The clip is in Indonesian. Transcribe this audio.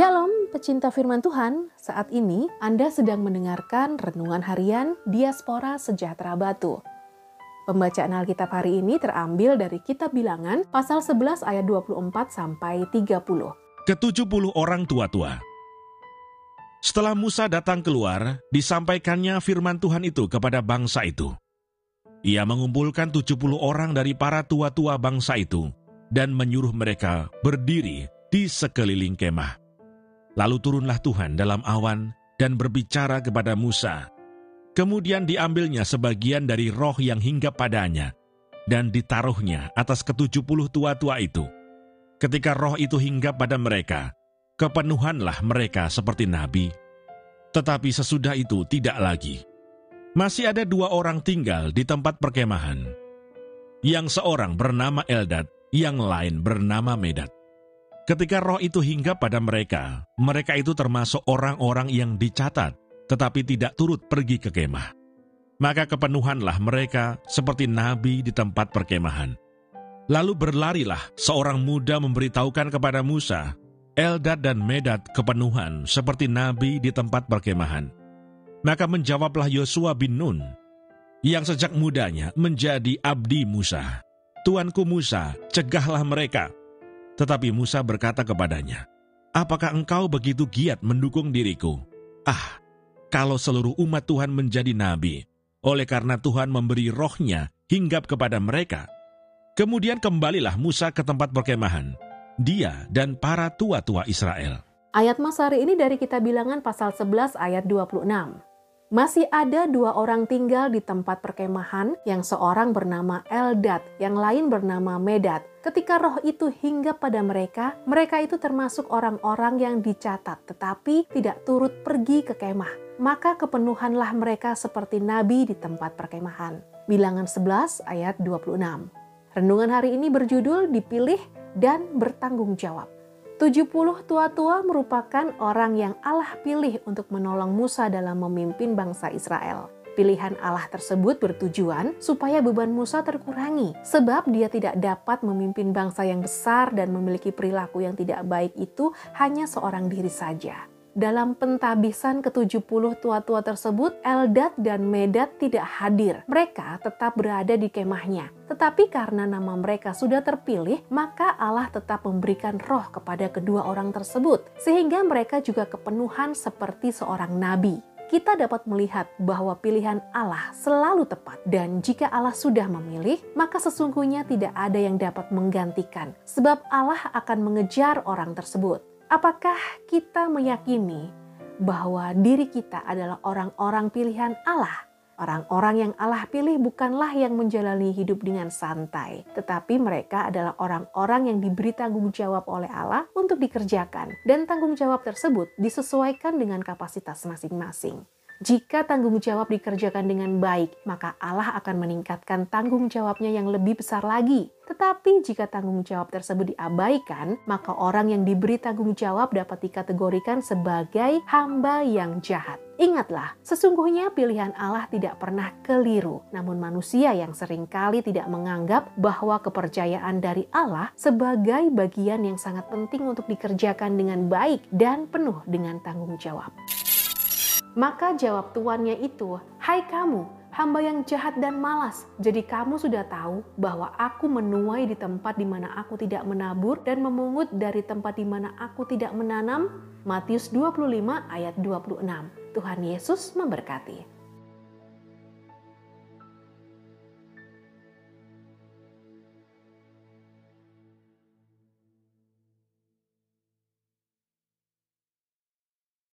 Shalom, pecinta firman Tuhan. Saat ini Anda sedang mendengarkan renungan harian Diaspora Sejahtera Batu. Pembacaan Alkitab hari ini terambil dari Kitab Bilangan pasal 11 ayat 24 sampai 30. Ketujuh orang tua-tua. Setelah Musa datang keluar, disampaikannya firman Tuhan itu kepada bangsa itu. Ia mengumpulkan 70 orang dari para tua-tua bangsa itu dan menyuruh mereka berdiri di sekeliling kemah. Lalu turunlah Tuhan dalam awan dan berbicara kepada Musa. Kemudian diambilnya sebagian dari roh yang hinggap padanya, dan ditaruhnya atas ketujuh puluh tua-tua itu. Ketika roh itu hinggap pada mereka, kepenuhanlah mereka seperti nabi. Tetapi sesudah itu tidak lagi. Masih ada dua orang tinggal di tempat perkemahan. Yang seorang bernama Eldad, yang lain bernama Medad. Ketika roh itu hinggap pada mereka, mereka itu termasuk orang-orang yang dicatat, tetapi tidak turut pergi ke kemah. Maka kepenuhanlah mereka seperti nabi di tempat perkemahan. Lalu berlarilah seorang muda memberitahukan kepada Musa, Eldad dan Medad kepenuhan seperti nabi di tempat perkemahan. Maka menjawablah Yosua bin Nun, yang sejak mudanya menjadi abdi Musa. Tuanku Musa, cegahlah mereka, tetapi Musa berkata kepadanya, Apakah engkau begitu giat mendukung diriku? Ah, kalau seluruh umat Tuhan menjadi nabi, oleh karena Tuhan memberi rohnya hinggap kepada mereka. Kemudian kembalilah Musa ke tempat perkemahan, dia dan para tua-tua Israel. Ayat Mas hari ini dari kita bilangan pasal 11 ayat 26. Masih ada dua orang tinggal di tempat perkemahan, yang seorang bernama Eldad, yang lain bernama Medad. Ketika roh itu hinggap pada mereka, mereka itu termasuk orang-orang yang dicatat, tetapi tidak turut pergi ke kemah. Maka kepenuhanlah mereka seperti nabi di tempat perkemahan. Bilangan 11 ayat 26. Renungan hari ini berjudul Dipilih dan Bertanggung Jawab. 70 tua-tua merupakan orang yang Allah pilih untuk menolong Musa dalam memimpin bangsa Israel. Pilihan Allah tersebut bertujuan supaya beban Musa terkurangi, sebab dia tidak dapat memimpin bangsa yang besar dan memiliki perilaku yang tidak baik itu hanya seorang diri saja. Dalam pentabisan ke-70 tua-tua tersebut, Eldad dan Medad tidak hadir. Mereka tetap berada di kemahnya. Tetapi karena nama mereka sudah terpilih, maka Allah tetap memberikan roh kepada kedua orang tersebut. Sehingga mereka juga kepenuhan seperti seorang nabi kita dapat melihat bahwa pilihan Allah selalu tepat, dan jika Allah sudah memilih, maka sesungguhnya tidak ada yang dapat menggantikan, sebab Allah akan mengejar orang tersebut. Apakah kita meyakini bahwa diri kita adalah orang-orang pilihan Allah? Orang-orang yang Allah pilih bukanlah yang menjalani hidup dengan santai, tetapi mereka adalah orang-orang yang diberi tanggung jawab oleh Allah untuk dikerjakan, dan tanggung jawab tersebut disesuaikan dengan kapasitas masing-masing. Jika tanggung jawab dikerjakan dengan baik, maka Allah akan meningkatkan tanggung jawabnya yang lebih besar lagi. Tetapi jika tanggung jawab tersebut diabaikan, maka orang yang diberi tanggung jawab dapat dikategorikan sebagai hamba yang jahat. Ingatlah, sesungguhnya pilihan Allah tidak pernah keliru, namun manusia yang sering kali tidak menganggap bahwa kepercayaan dari Allah sebagai bagian yang sangat penting untuk dikerjakan dengan baik dan penuh dengan tanggung jawab. Maka jawab tuannya itu, Hai kamu, hamba yang jahat dan malas. Jadi kamu sudah tahu bahwa aku menuai di tempat di mana aku tidak menabur dan memungut dari tempat di mana aku tidak menanam. Matius 25 ayat 26. Tuhan Yesus memberkati.